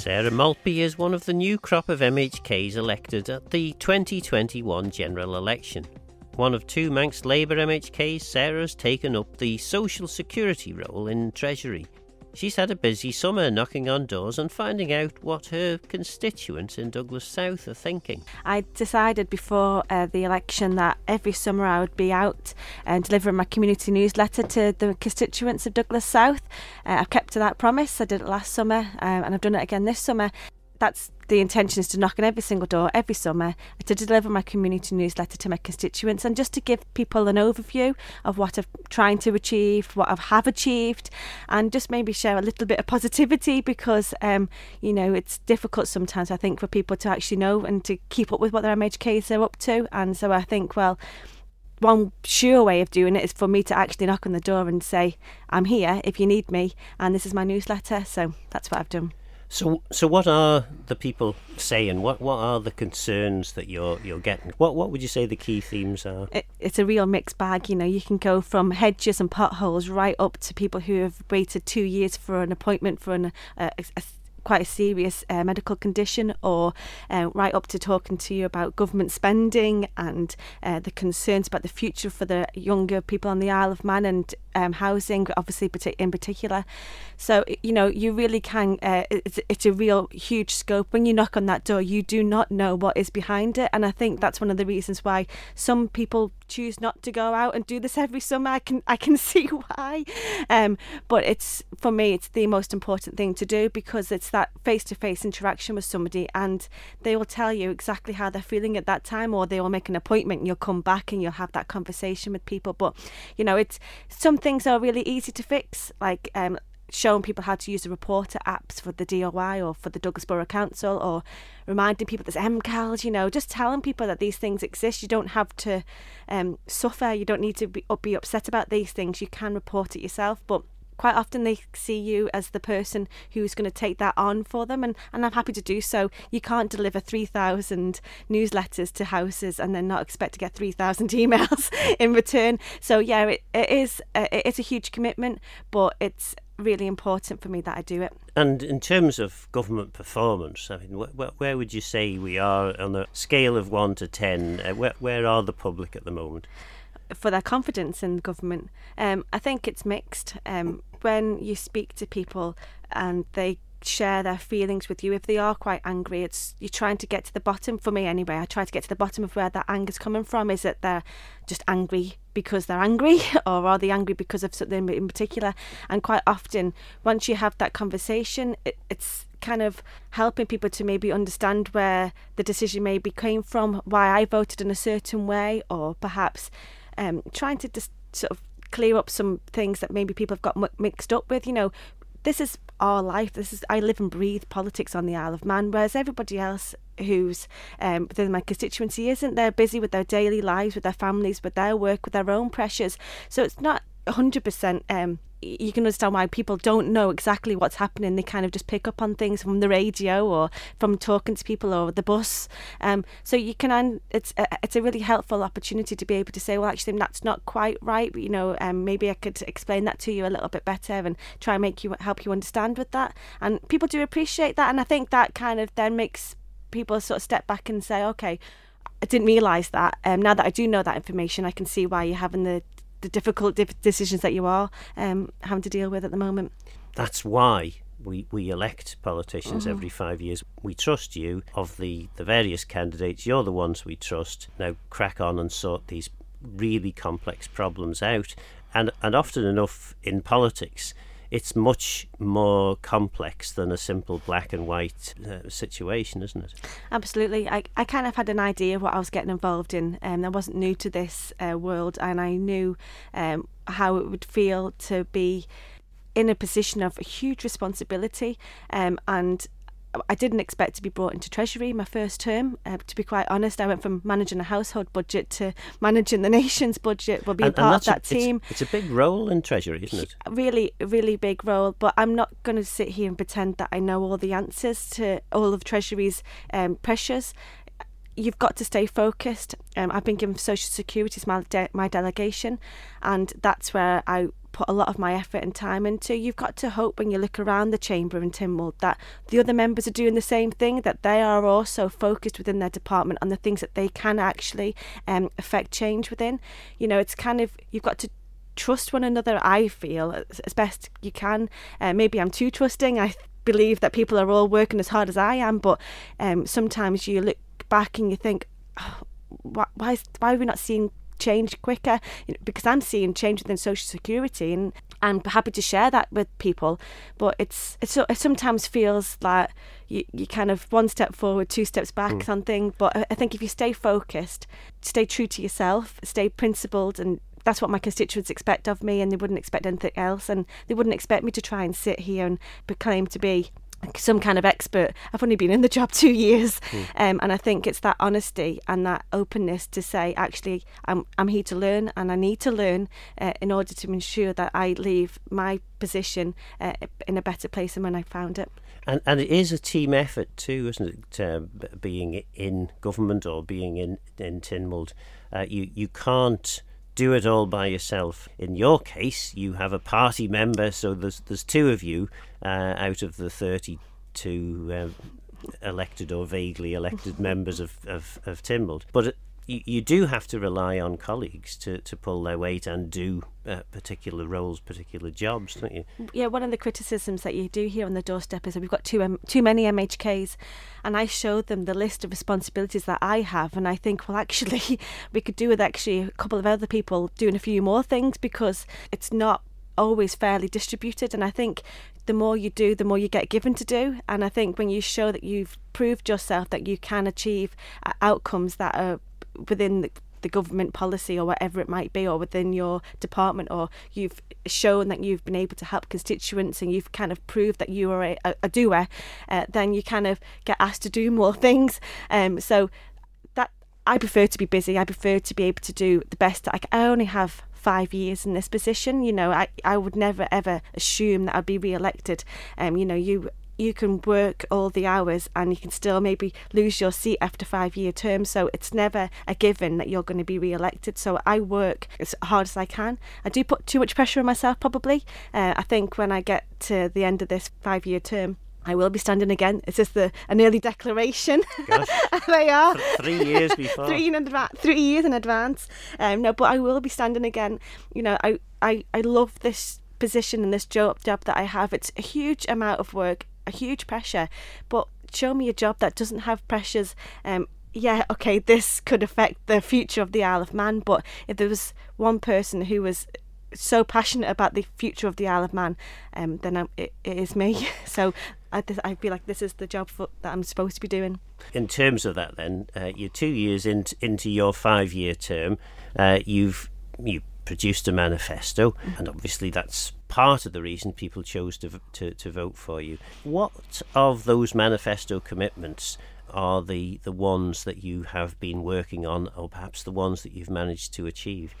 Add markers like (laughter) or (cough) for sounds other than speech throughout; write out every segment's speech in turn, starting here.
Sarah Maltby is one of the new crop of MHKs elected at the 2021 general election. One of two Manx Labour MHKs, Sarah has taken up the social security role in Treasury. She's had a busy summer knocking on doors and finding out what her constituents in Douglas South are thinking. I decided before uh, the election that every summer I would be out and delivering my community newsletter to the constituents of Douglas South. Uh, I've kept to that promise. I did it last summer um, and I've done it again this summer that's the intention is to knock on every single door every summer to deliver my community newsletter to my constituents and just to give people an overview of what I'm trying to achieve, what I have achieved, and just maybe share a little bit of positivity because um, you know it's difficult sometimes I think for people to actually know and to keep up with what their MHKs are up to, and so I think well one sure way of doing it is for me to actually knock on the door and say, I'm here if you need me, and this is my newsletter. So that's what I've done. So, so what are the people saying? What what are the concerns that you're you're getting? What what would you say the key themes are? It, it's a real mixed bag. You know, you can go from hedges and potholes right up to people who have waited two years for an appointment for an, uh, a, a quite a serious uh, medical condition, or uh, right up to talking to you about government spending and uh, the concerns about the future for the younger people on the Isle of Man and um, housing, obviously in particular. So you know, you really can. Uh, it's, it's a real huge scope. When you knock on that door, you do not know what is behind it, and I think that's one of the reasons why some people choose not to go out and do this every summer. I can I can (laughs) see why, um, but it's for me, it's the most important thing to do because it's that face to face interaction with somebody, and they will tell you exactly how they're feeling at that time, or they will make an appointment and you'll come back and you'll have that conversation with people. But you know, it's some things are really easy to fix, like um, showing people how to use the reporter apps for the DOI or for the Douglas Borough Council or reminding people there's MCALs, you know, just telling people that these things exist. You don't have to um, suffer, you don't need to be, be upset about these things. You can report it yourself, but quite often they see you as the person who's going to take that on for them and, and I'm happy to do so. You can't deliver 3,000 newsletters to houses and then not expect to get 3,000 (laughs) emails in return. So yeah, it, it is uh, it's a huge commitment, but it's really important for me that I do it. And in terms of government performance, I mean, wh- where would you say we are on a scale of one to ten? Uh, where, where are the public at the moment? For their confidence in government, um, I think it's mixed. Um, when you speak to people and they share their feelings with you. If they are quite angry it's you're trying to get to the bottom. For me anyway i try to get to the bottom of where that anger's coming from. Is that they're just angry because they're angry (laughs) or are they angry because of something in particular? And quite often once you have that conversation it, it's kind of helping people to maybe understand where the decision maybe came from why i voted in a certain way or perhaps um, trying to just sort of clear up some things that maybe people have got mixed up with. You know this is our life. This is I live and breathe politics on the Isle of Man, whereas everybody else who's um, within my constituency isn't. They're busy with their daily lives, with their families, with their work, with their own pressures. So it's not hundred percent um, you can understand why people don't know exactly what's happening. They kind of just pick up on things from the radio or from talking to people or the bus. Um, so you can, it's a, it's a really helpful opportunity to be able to say, well, actually, that's not quite right. You know, um, maybe I could explain that to you a little bit better and try and make you help you understand with that. And people do appreciate that, and I think that kind of then makes people sort of step back and say, okay. I didn't realise that. Um, now that I do know that information, I can see why you're having the the difficult decisions that you are um, having to deal with at the moment. That's why we, we elect politicians mm-hmm. every five years. We trust you. Of the, the various candidates, you're the ones we trust. Now crack on and sort these really complex problems out. And, and often enough in politics, it's much more complex than a simple black and white uh, situation, isn't it? Absolutely. I, I kind of had an idea of what I was getting involved in. Um, I wasn't new to this uh, world, and I knew um, how it would feel to be in a position of huge responsibility um, and I didn't expect to be brought into Treasury my first term. Uh, to be quite honest, I went from managing a household budget to (laughs) managing the nation's budget. Well, being and, part and of that a, team. It's, it's, a big role in Treasury, isn't it? Really, really big role. But I'm not going to sit here and pretend that I know all the answers to all of Treasury's um, pressures you've got to stay focused. Um, I've been given Social Security as my, de- my delegation, and that's where I put a lot of my effort and time into. You've got to hope when you look around the chamber in Tynwald that the other members are doing the same thing, that they are also focused within their department on the things that they can actually um, affect change within. You know, it's kind of, you've got to trust one another, I feel, as best you can. Uh, maybe I'm too trusting. I believe that people are all working as hard as I am, but um, sometimes you look back and you think, oh, why, why, why are we not seeing change quicker you know, because I'm seeing change within social security and I'm happy to share that with people but it's, it's it sometimes feels like you, you kind of one step forward two steps back mm. on things but I think if you stay focused stay true to yourself stay principled and that's what my constituents expect of me and they wouldn't expect anything else and they wouldn't expect me to try and sit here and proclaim to be some kind of expert. I've only been in the job (laughs) two years, mm. um, and I think it's that honesty and that openness to say, actually, I'm I'm here to learn, and I need to learn uh, in order to ensure that I leave my position uh, in a better place than when I found it. And and it is a team effort too, isn't it? Uh, being in government or being in in Tynwald, uh, you you can't do it all by yourself. In your case, you have a party member, so there's there's two of you uh, out of the 32 uh, elected or vaguely elected members of, of, of Tynwald. But you, you do have to rely on colleagues to, to pull their weight and do uh, particular roles, particular jobs, don't you? Yeah, one of the criticisms that you do hear on the doorstep is that we've got too um, too many MHKs, and I showed them the list of responsibilities that I have, and I think, well, actually, (laughs) we could do with actually a couple of other people doing a few more things because it's not always fairly distributed, and I think the more you do, the more you get given to do. And I think when you show that you've proved yourself that you can achieve uh, outcomes that are within the, the government policy or whatever it might be, or within your department, or you've shown that you've been able to help constituents and you've kind of proved that you are a, a doer, uh, then you kind of get asked to do more (laughs) things. Um, so that I prefer to be busy. I prefer to be able to do the best. I, I only have five years in this position. You know, I, I would never ever assume that I'd be re-elected. Um, you know, you you can work all the hours and you can still maybe lose your seat after five year term. So it's never a given that you're going to be re elected. So I work as hard as I can. I do put too much pressure on myself, probably. Uh, I think when I get to the end of this five year term, I will be standing again. It's just the an early declaration. (laughs) they are Th- three years before. three in advance. Three years in advance. Um, no, but I will be standing again. You know, I I, I love this position and this job job that I have. It's a huge amount of work a huge pressure. But show me a job that doesn't have pressures. Um, yeah, okay, this could affect the future of the Isle of Man, but if there was one person who was so passionate about the future of the Isle of Man, um, then I'm, it, it is me. (laughs) So I, I feel like this is the job for, that I'm supposed to be doing. In terms of that, then, uh, you're two years in, into your five year term. Uh, you've you produced a manifesto, and obviously that's part of the reason people chose to, to, to vote for you. What of those manifesto commitments are the, the ones that you have been working on, or perhaps the ones that you've managed to achieve?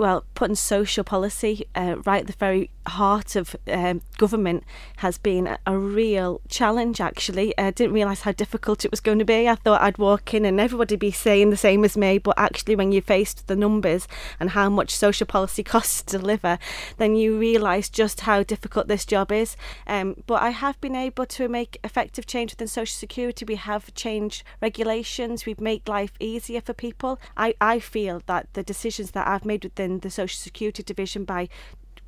Well, putting social policy uh, right at the very heart of um, government has been a, real challenge, actually. I didn't realise how difficult it was going to be. I thought I'd walk in and everybody be saying the same as me, but actually, when you faced the numbers and how much social policy (laughs) costs to deliver, then you realise just how difficult this job is. Um, but I have been able to make effective change within social security. We have changed regulations, we've made life easier for people. I, I feel that the decisions that I've made within the Social Security Division by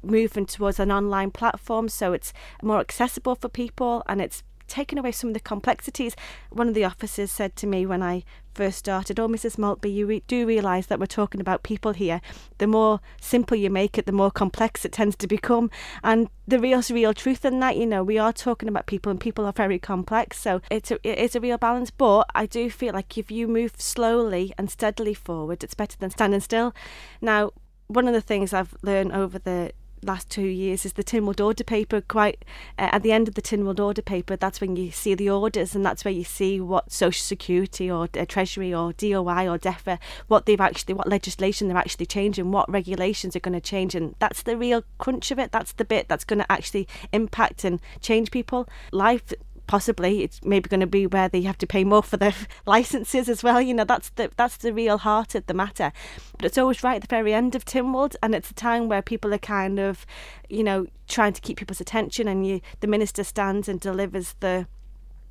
moving towards an online platform so it's more accessible for people and it's taken away some of the complexities. One of the officers said to me when I first started, Oh, Mrs. Maltby, you re- do realise that we're talking about people here. The more simple you make it, the more complex it tends to become. And the real, real truth in that, you know, we are talking about people and people are very complex. So it's a, it is a real balance. But I do feel like if you move slowly and steadily forward, it's better than standing still. Now, one of the things I've learned over the last two years is the Tynwald order paper. Quite uh, at the end of the Tynwald order paper, that's when you see the orders, and that's where you see what Social Security or uh, Treasury or DOI or DEFA, what they've actually, what legislation they're actually changing, what regulations are going to change, and that's the real crunch of it. That's the bit that's going to actually impact and change people. Life possibly it's maybe going to be where they have to pay more for their (laughs) licenses as well. You know, that's the that's the real heart of the matter. But it's always right at the very end of Tynwald, and it's a time where people are kind of, you know, trying to keep people's attention, and you the minister stands and delivers the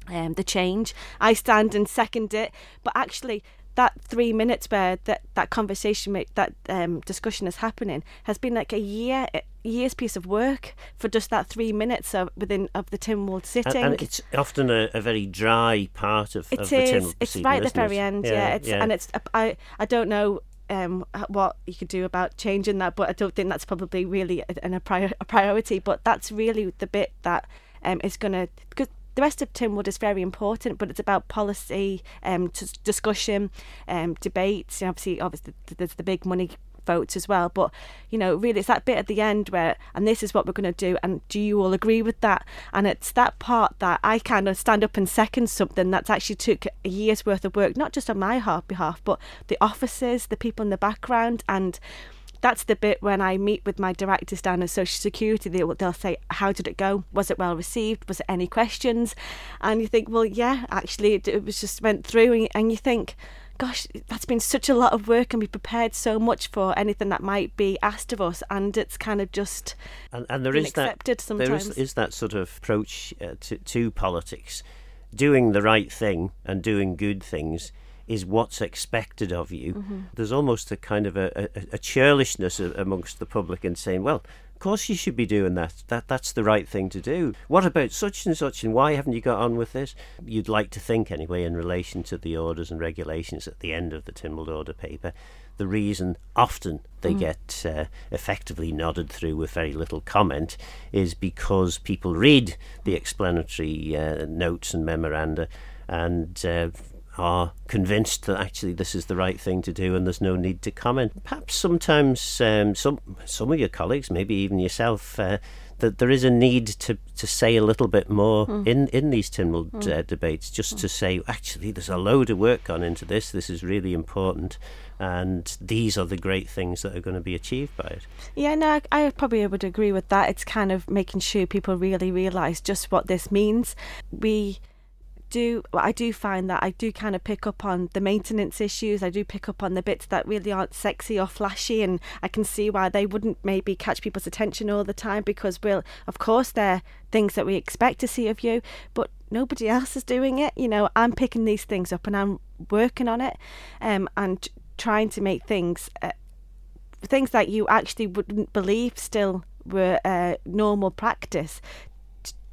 um, the change. I stand and second it, but actually that three minutes where that, that conversation, that um, discussion is happening, has been like a year year's piece of work for just that three minutes of within of the Tynwald sitting. And, and it's often a, a, very dry part of, it of is, It's right at the very it? end, yeah. yeah, it's, yeah. And it's I I don't know um, what you could do about changing that, but I don't think that's probably really a, a, prior, a priority. But that's really the bit that um, is going to because the rest of Tynwald is very important, but it's about policy, um, discussion, um, debates. And obviously, obviously, there's the big money votes as well. But you know, really, it's that bit at the end where, and this is what we're going to do, and do you all agree with that? And it's that part that I kind of stand up and second something that's actually took a year's worth of work, not just on my behalf, but the officers, the people in the background, and that's the bit when I meet with my directors down at Social Security. They, they'll say, How did it go? Was it well received? Was it any questions? And you think, Well, yeah, actually, it, it was just went through. And you think, gosh, that's been such a lot of work, and we prepared so much for anything that might be asked of us, and it's kind of just and, and there is that there is, is that sort of approach uh, to, to politics, doing the right thing and doing good things is what's expected of you. Mm-hmm. There's almost a kind of a, a, a churlishness amongst the public in saying, well, of course you should be doing that. That that's the right thing to do. What about such and such and why haven't you got on with this? You'd like to think anyway in relation to the orders and regulations at the end of the Tynwald order paper. The reason often they mm. get uh, effectively nodded through with very little comment is because people read the explanatory uh, notes and memoranda and uh, are convinced that actually this is the right thing to do and there's no need to comment. Perhaps sometimes um, some some of your colleagues, maybe even yourself, uh, that there is a need to, to say a little bit more mm. in, in these Tynwald mm. uh, debates, just mm. to say, actually, there's a load of work gone into this, this is really important, and these are the great things that are going to be achieved by it. Yeah, no, I, I probably would agree with that. It's kind of making sure people really realise just what this means. We do I do find that I do kind of pick up on the maintenance issues. I do pick up on the bits that really aren't sexy or flashy, and I can see why they wouldn't maybe catch people's attention all the time because, well, of course, they're things that we expect to see of you, but nobody else is doing it. You know, I'm picking these things up and I'm working on it, um, and trying to make things. Uh, things that you actually wouldn't believe still were uh, normal practice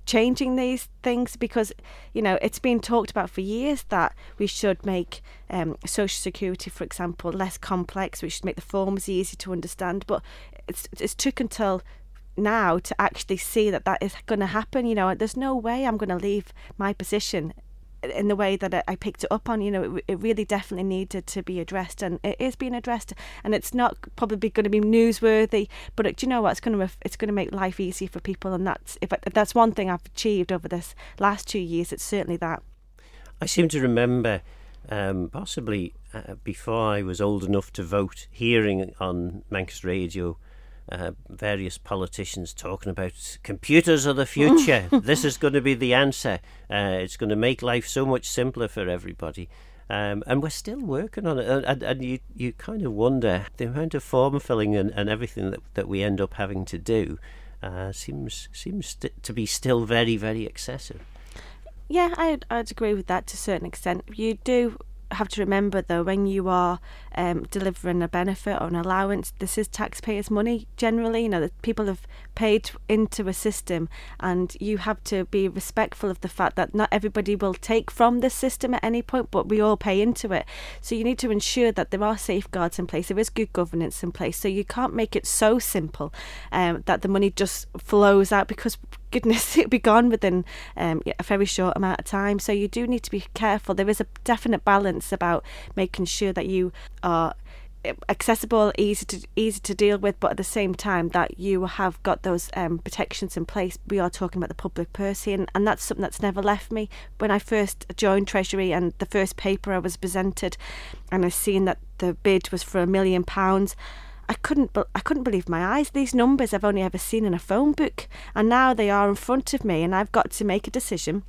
changing these things because you know it's been talked about for years that we should make um, social security for example less complex we should make the forms easy to understand. But it's it's took until now to actually see that that is going to happen you know. There's no way i'm going to leave my position in the way that I picked it up on, you know, it, it, really definitely needed to be addressed, and it is being addressed, and it's not probably going to be newsworthy, but it, do you know what? It's going to it's going to make life easy for people, and that's if, if that's one thing I've achieved over this last two years, it's certainly that. I seem to remember, um, possibly uh, before I was old enough to vote, hearing on Manx Radio uh, various politicians talking about computers are the future. (laughs) this is going to be the answer. Uh, it's going to make life so much simpler for everybody. Um, and we're still working on it. And, and, you, you kind of wonder the amount of form filling and, and everything that, that we end up having to do uh, seems seems to be still very, very excessive. Yeah, I'd, I'd agree with that to a certain extent. You do have to remember though when you are um, delivering a benefit or an allowance this is taxpayers money generally. You know that people have paid into a system and you have to be respectful of the fact that not everybody will take from the system at any point but we all pay into it. So you need to ensure that there are safeguards in place there is good governance in place. So you can't make it so simple um, that the money just flows out because goodness, (laughs) it'll be gone within um, a very short amount of time. So you do need to be careful. There is a definite balance about making sure that you are accessible, easy to easy to deal with, but at the same time that you have got those um, protections in place. We are talking about the public purse here, and, and that's something that's never left me. When I first joined Treasury and the first paper I was presented, and I seen that the bid was for a million pounds. I couldn't, be- I couldn't believe my eyes. These numbers I've only ever seen in a phone book, and now they are in front of me, and I've got to make a decision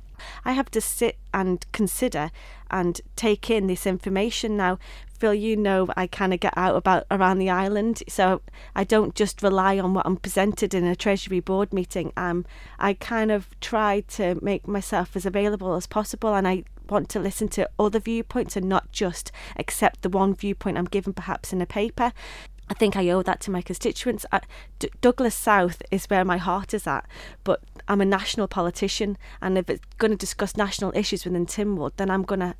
I have to sit and consider and take in this information now. Phil, you know I kind of get out about around the island, so I don't just rely on what I'm presented in a Treasury board meeting. Um, I kind of try to make myself as available as possible, and I want to listen to other viewpoints and not just accept the one viewpoint I'm given, perhaps in a paper. I think I owe that to my constituents. I, D- Douglas South is where my heart is at, but I'm a national politician, and if it's going to discuss national issues within Tynwald, then I'm going to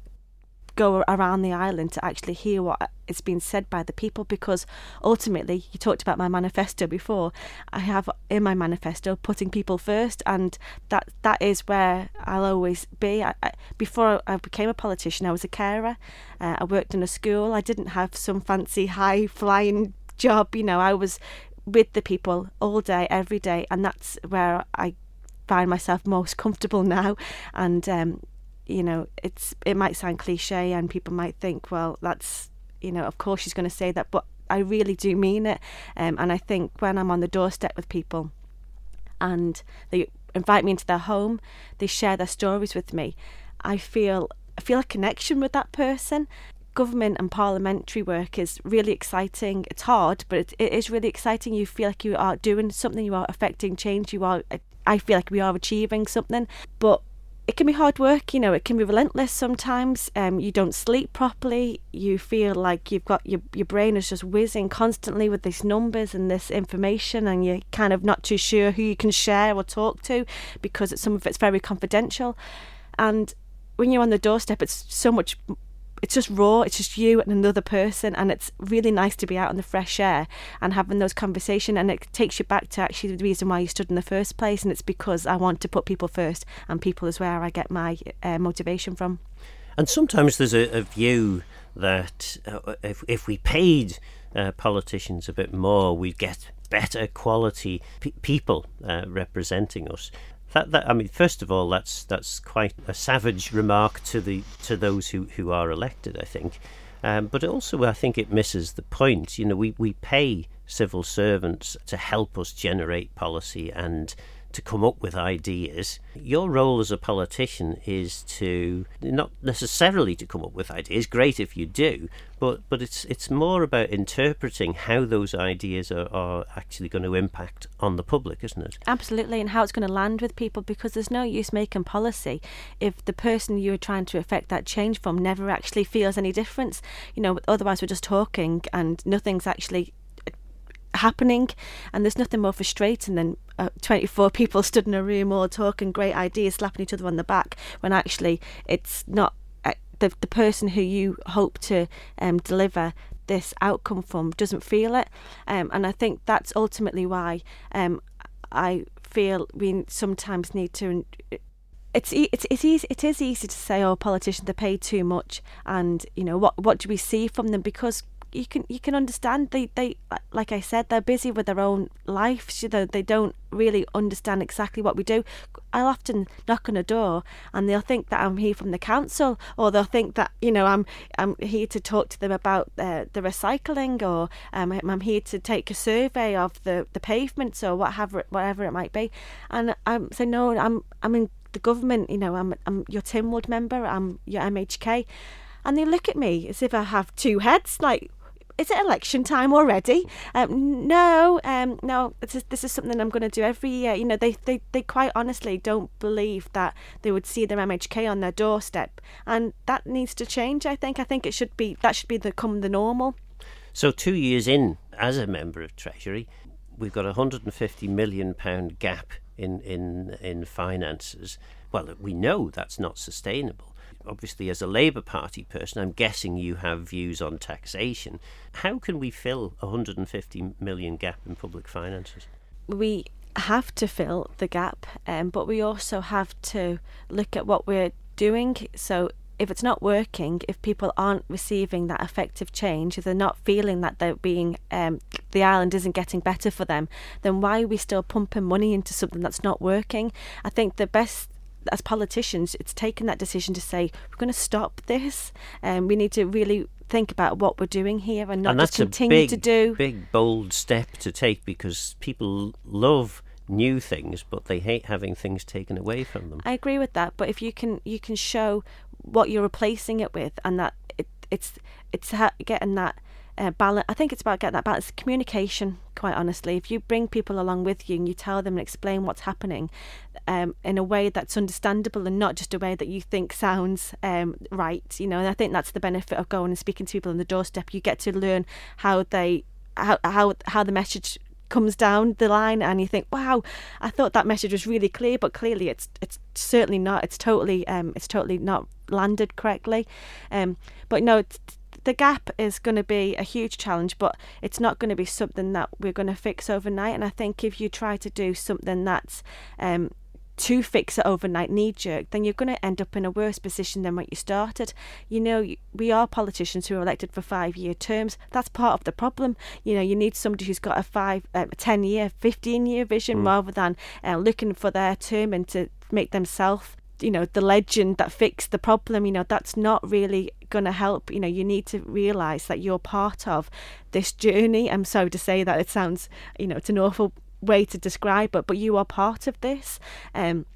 go around the island to actually hear what is being said by the people because ultimately you talked about my manifesto before. I have in my manifesto putting people first and that that is where i'll always be. I, I, before i became a politician i was a carer. Uh, i worked in a school. I didn't have some fancy high flying job you know i was with the people all day every day and that's where i find myself most comfortable now and um, you know, it's it might sound cliche and people might think, well, that's you know, of course she's going to say that, but I really do mean it. Um, and I think when I'm on the doorstep with people and they invite me into their home, they share their stories with me, I feel I feel a connection with that person. Government and parliamentary work is really exciting. It's hard, but it, it is really exciting. You feel like you are doing something, you are affecting change, you are I feel like we are achieving something. But it can be hard work, you know, it can be relentless sometimes. Um, you don't sleep properly. You feel like you've got your, your brain is just whizzing constantly with these numbers and this information, and you're kind of not too sure who you can share or talk to because some of it's very confidential. And when you're on the doorstep, it's so much it's just raw it's just you and another person and it's really nice to be out in the fresh air and having those conversations and it takes you back to actually the reason why you stood in the first place and it's because i want to put people first and people is where i get my uh, motivation from. And sometimes there's a, a view that uh, if, if we paid uh, politicians a bit more we'd get better quality pe- people uh, representing us that, that I mean, first of all, that's that's quite a savage remark to the to those who, who are elected. I think, um, but also I think it misses the point. You know, we, we pay civil servants to help us generate policy and to come up with ideas. Your role as a politician is to not necessarily to come up with ideas. Great if you do, but but it's it's more about interpreting how those ideas are, are actually going to impact on the public, isn't it? Absolutely, and how it's going to land with people because there's no use making policy if the person you're trying to affect that change from never actually feels any difference. You know, otherwise we're just talking and nothing's actually happening and there's nothing more frustrating than uh, 24 (laughs) people stood in a room all talking great ideas slapping each other on the back when actually it's not uh, the, the person who you hope to um, deliver this outcome from doesn't feel it. Um, and I think that's ultimately why um, I feel we sometimes need to it's it's it's easy it is easy to say oh politicians they pay too much and you know what what do we see from them? Because you can you can understand they they like I said they're busy with their own lives you know they don't really understand exactly what we do. I'll often knock on a door and they'll think that I'm here from the council or they'll think that you know I'm I'm here to talk to them about uh, the recycling or um, I'm here to take a survey of the the pavements or whatever whatever it might be. And I'm saying no I'm I'm in the government you know I'm I'm your Tynwald member I'm your MHK and they look at me as if I have two heads like is it election time already? Um, no, um, no, is, this is something I'm going to do every year. You know, they, they, they quite honestly don't believe that they would see their MHK on their doorstep. And that needs to change, I think. I think it should be, that should be become the normal. So two years in as a member of Treasury, we've got a £150 million gap in, in, in finances. Well, we know that's not sustainable obviously, as a Labour Party person, I'm guessing you have views on taxation. How can we fill a 150 million gap in public finances? We have to fill the gap, um, but we also have to look at what we're doing. So if it's not working, if people aren't receiving that effective change, if they're not feeling that they're being, um, the island isn't getting better for them, then why are we still pumping money into something that's not working? I think the best as politicians, it's taken that decision to say we're going to stop this, and um, we need to really think about what we're doing here and not and just continue big, to do big bold step to take because people love new things, but they hate having things taken away from them. I agree with that, but if you can you can show what you're replacing it with, and that it, it's it's ha- getting that uh, balance. I think it's about getting that balance. Communication, quite honestly. If you bring people along with you and you tell them and explain what's happening um, in a way that's understandable and not just a way that you think sounds um, right, you know, and I think that's the benefit of going and speaking to people on the doorstep. You get to learn how they how how how the message comes down the line and you think wow i thought that message was really clear but clearly it's it's certainly not it's totally um it's totally not landed correctly um but no the gap is going to be a huge challenge, but it's not going to be something that we're going to fix overnight. And I think if you try to do something that's um, to fix it overnight knee jerk, then you're going to end up in a worse position than what you started. You know, we are politicians who are elected for five year terms. That's part of the problem. You know, you need somebody who's got a five, uh, 10 year, 15 year vision mm. rather than uh, looking for their term and to make themselves you know the legend that fixed the problem you know that's not really going to help. You know you need to realize that you're part of this journey. I'm sorry to say that it sounds you know it's an awful way to describe it but you are part of this. Um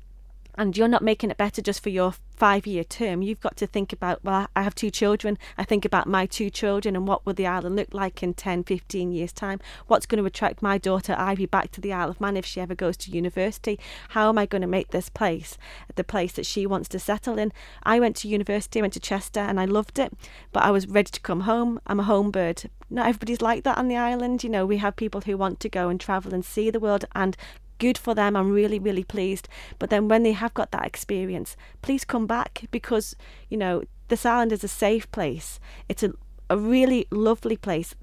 and you're not making it better just for your five year term. You've got to think about, well, I have two children. I think about my two children and what will the island look like in 10, 15 years' time? What's going to attract my daughter Ivy back to the Isle of Man if she ever goes to university? How am I going to make this place the place that she wants to settle in? I went to university, I went to Chester and I loved it, but I was ready to come home. I'm a home bird. Not everybody's like that on the island. You know, we have people who want to go and travel and see the world and good for them. I'm really, really pleased. But then when they have got that experience, please come back because, you know, this island is a safe place. It's a, a really lovely place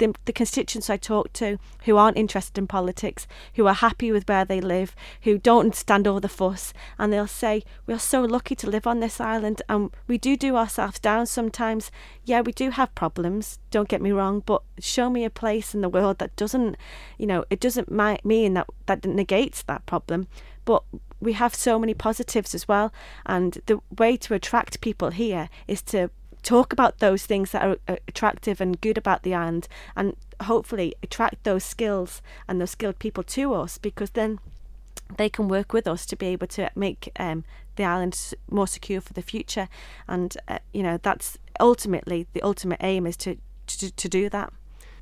the, the constituents I talk to who aren't interested in politics, who are happy with where they live, who don't understand all the fuss, and they'll say, We are so lucky to live on this island, and we do do ourselves down sometimes. Yeah, we do have problems, don't get me wrong, but show me a place in the world that doesn't, you know, it doesn't mean that that negates that problem, but we have so many positives as well. And the way to attract people here is to talk about those things that are uh, attractive and good about the island and hopefully attract those skills and those skilled people to us because then they can work with us to be able to make um, the island more secure for the future. And uh, you know that's ultimately the ultimate aim is to to, to do that.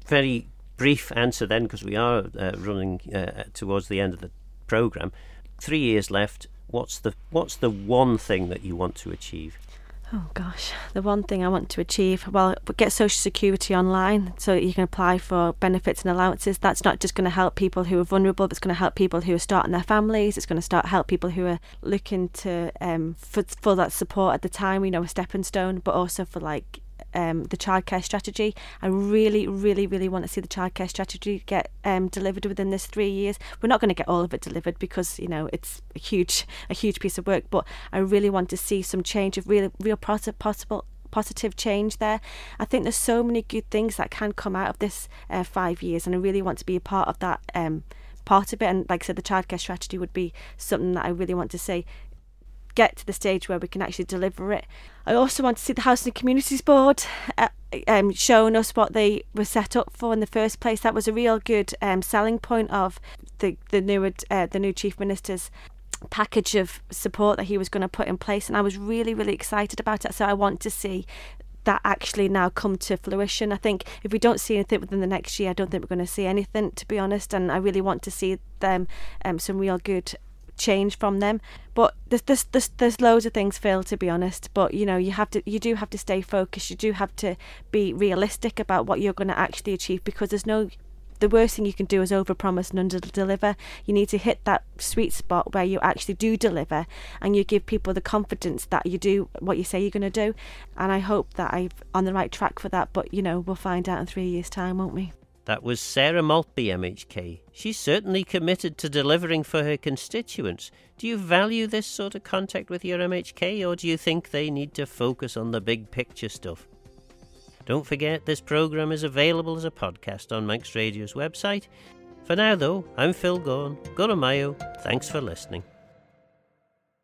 Very brief answer then because we are uh, running uh, towards the end of the program 3 years left. What's the what's the one thing that you want to achieve Oh gosh, the one thing I want to achieve, well, get Social Security online so you can apply for benefits and allowances. That's not just going to help people who are vulnerable, but it's going to help people who are starting their families. It's going to start help people who are looking to um for for that support at the time, you know, a stepping stone, but also for like um, the childcare strategy. I really, really, really want to see the childcare strategy get um, delivered within this three years. We're not going to get all of it delivered because you know it's a huge, a huge piece of work. But I really want to see some change of real, real possible positive change there. I think there's so many good things that can come out of this uh, five years, and I really want to be a part of that. Um, part of it and like I said the childcare strategy would be something that I really want to see get to the stage where we can actually deliver it. I also want to see the Housing and Communities Board uh, um, showing us what they were set up for in the first place. That was a real good um, selling point of the the new uh, the new chief minister's package of support that he was going to put in place, and I was really really excited about it. So I want to see that actually now come to fruition. I think if we don't see anything within the next year, I don't think we're going to see anything, to be honest. And I really want to see them um, some real good change from them. But there's, there's there's there's loads of things, Phil. To be honest, but you know you have to you do have to stay focused. You do have to be realistic about what you're going to actually achieve because there's no the worst thing you can do is overpromise and underdeliver. You need to hit that sweet spot where you actually do deliver and you give people the confidence that you do what you say you're going to do. And I hope that I'm on the right track for that. But you know, we'll find out in three years' time, won't we? That was Sarah Maltby, MHK. She's certainly committed to delivering for her constituents. Do you value this sort of contact with your MHK, or do you think they need to focus on the big picture stuff? Don't forget, this programme is available as a podcast on Manx Radio's website. For now, though, I'm Phil Gawne. Mayo. Thanks for listening.